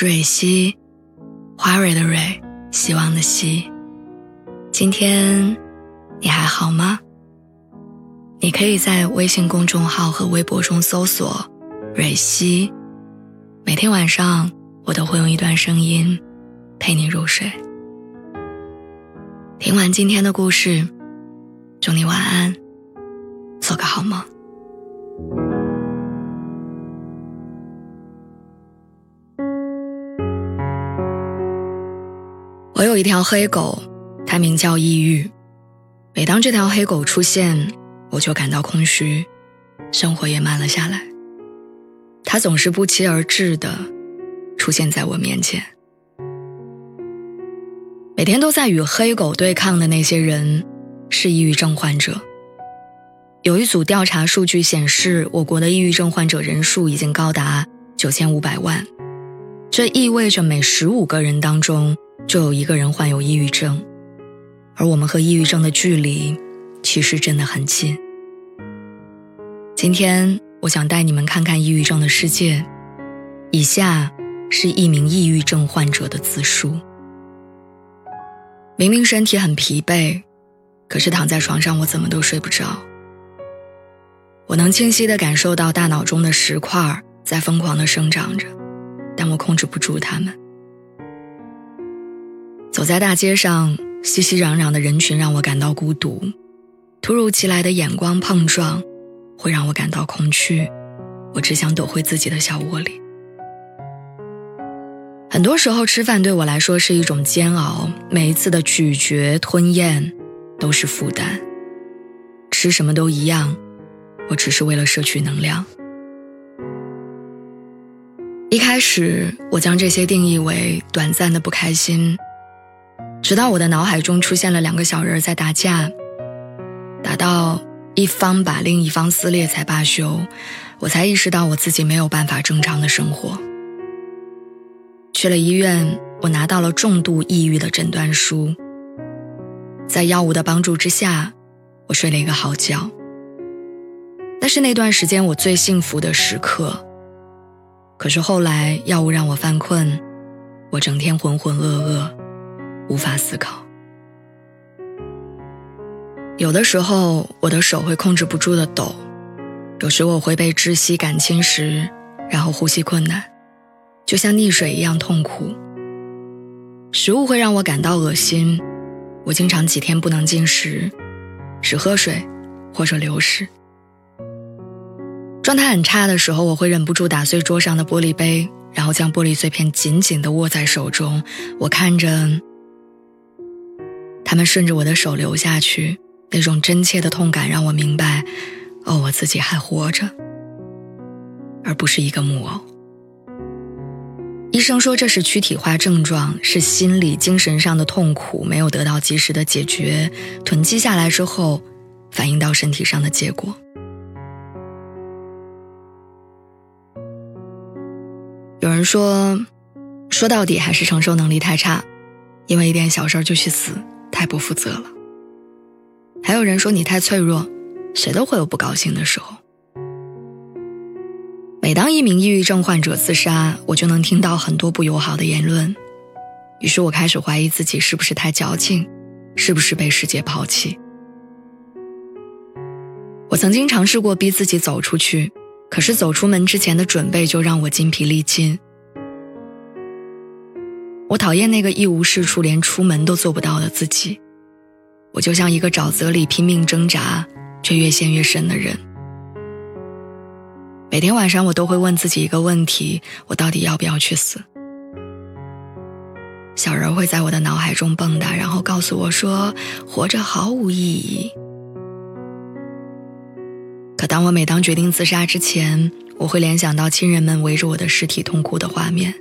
蕊希，花蕊的蕊，希望的希。今天你还好吗？你可以在微信公众号和微博中搜索“蕊希”，每天晚上我都会用一段声音陪你入睡。听完今天的故事，祝你晚安，做个好梦。我有一条黑狗，它名叫抑郁。每当这条黑狗出现，我就感到空虚，生活也慢了下来。它总是不期而至的出现在我面前。每天都在与黑狗对抗的那些人，是抑郁症患者。有一组调查数据显示，我国的抑郁症患者人数已经高达九千五百万，这意味着每十五个人当中。就有一个人患有抑郁症，而我们和抑郁症的距离其实真的很近。今天我想带你们看看抑郁症的世界。以下是一名抑郁症患者的自述：明明身体很疲惫，可是躺在床上我怎么都睡不着。我能清晰地感受到大脑中的石块在疯狂地生长着，但我控制不住它们。走在大街上，熙熙攘攘的人群让我感到孤独；突如其来的眼光碰撞，会让我感到空虚。我只想躲回自己的小窝里。很多时候，吃饭对我来说是一种煎熬，每一次的咀嚼吞咽都是负担。吃什么都一样，我只是为了摄取能量。一开始，我将这些定义为短暂的不开心。直到我的脑海中出现了两个小人在打架，打到一方把另一方撕裂才罢休，我才意识到我自己没有办法正常的生活。去了医院，我拿到了重度抑郁的诊断书。在药物的帮助之下，我睡了一个好觉。那是那段时间我最幸福的时刻。可是后来药物让我犯困，我整天浑浑噩噩。无法思考。有的时候，我的手会控制不住的抖；有时我会被窒息感侵蚀，然后呼吸困难，就像溺水一样痛苦。食物会让我感到恶心，我经常几天不能进食，只喝水或者流食。状态很差的时候，我会忍不住打碎桌上的玻璃杯，然后将玻璃碎片紧紧地握在手中。我看着。他们顺着我的手流下去，那种真切的痛感让我明白，哦，我自己还活着，而不是一个木偶。医生说这是躯体化症状，是心理、精神上的痛苦没有得到及时的解决，囤积下来之后，反映到身体上的结果。有人说，说到底还是承受能力太差，因为一点小事就去死。太不负责了。还有人说你太脆弱，谁都会有不高兴的时候。每当一名抑郁症患者自杀，我就能听到很多不友好的言论，于是我开始怀疑自己是不是太矫情，是不是被世界抛弃。我曾经尝试过逼自己走出去，可是走出门之前的准备就让我筋疲力尽。我讨厌那个一无是处、连出门都做不到的自己。我就像一个沼泽里拼命挣扎却越陷越深的人。每天晚上，我都会问自己一个问题：我到底要不要去死？小人会在我的脑海中蹦跶，然后告诉我说：“活着毫无意义。”可当我每当决定自杀之前，我会联想到亲人们围着我的尸体痛哭的画面。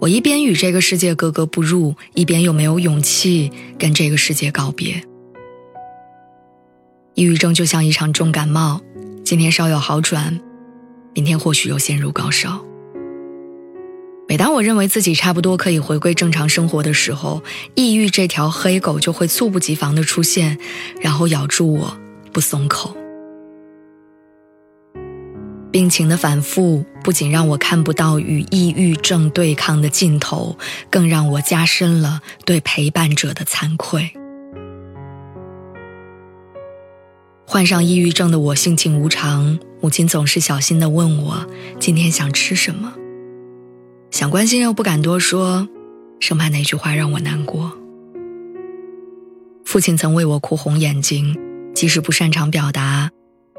我一边与这个世界格格不入，一边又没有勇气跟这个世界告别。抑郁症就像一场重感冒，今天稍有好转，明天或许又陷入高烧。每当我认为自己差不多可以回归正常生活的时候，抑郁这条黑狗就会猝不及防的出现，然后咬住我不松口。病情的反复。不仅让我看不到与抑郁症对抗的尽头，更让我加深了对陪伴者的惭愧。患上抑郁症的我性情无常，母亲总是小心地问我今天想吃什么，想关心又不敢多说，生怕那句话让我难过。父亲曾为我哭红眼睛，即使不擅长表达，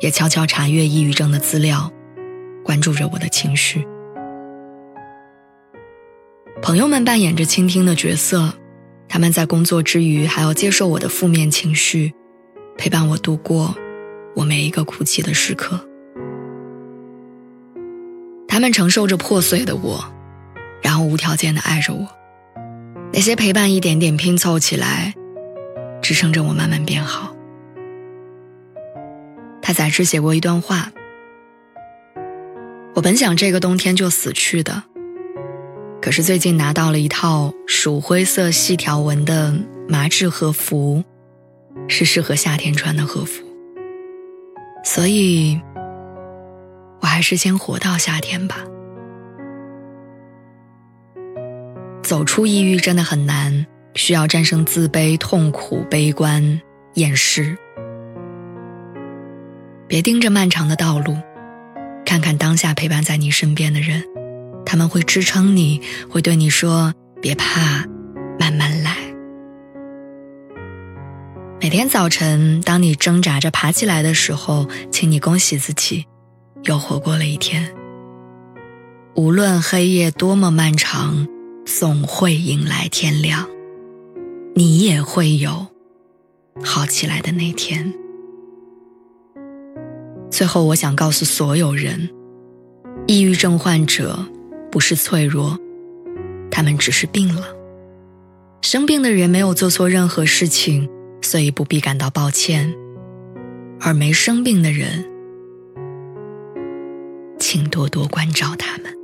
也悄悄查阅抑郁症的资料，关注着我的情绪。朋友们扮演着倾听的角色，他们在工作之余还要接受我的负面情绪。陪伴我度过我每一个哭泣的时刻，他们承受着破碎的我，然后无条件的爱着我。那些陪伴一点点拼凑起来，支撑着我慢慢变好。他杂志写过一段话：我本想这个冬天就死去的，可是最近拿到了一套鼠灰色细条纹的麻质和服。是适合夏天穿的和服，所以，我还是先活到夏天吧。走出抑郁真的很难，需要战胜自卑、痛苦、悲观、厌世。别盯着漫长的道路，看看当下陪伴在你身边的人，他们会支撑你，会对你说：“别怕，慢慢来。”每天早晨，当你挣扎着爬起来的时候，请你恭喜自己，又活过了一天。无论黑夜多么漫长，总会迎来天亮，你也会有好起来的那天。最后，我想告诉所有人，抑郁症患者不是脆弱，他们只是病了。生病的人没有做错任何事情。所以不必感到抱歉，而没生病的人，请多多关照他们。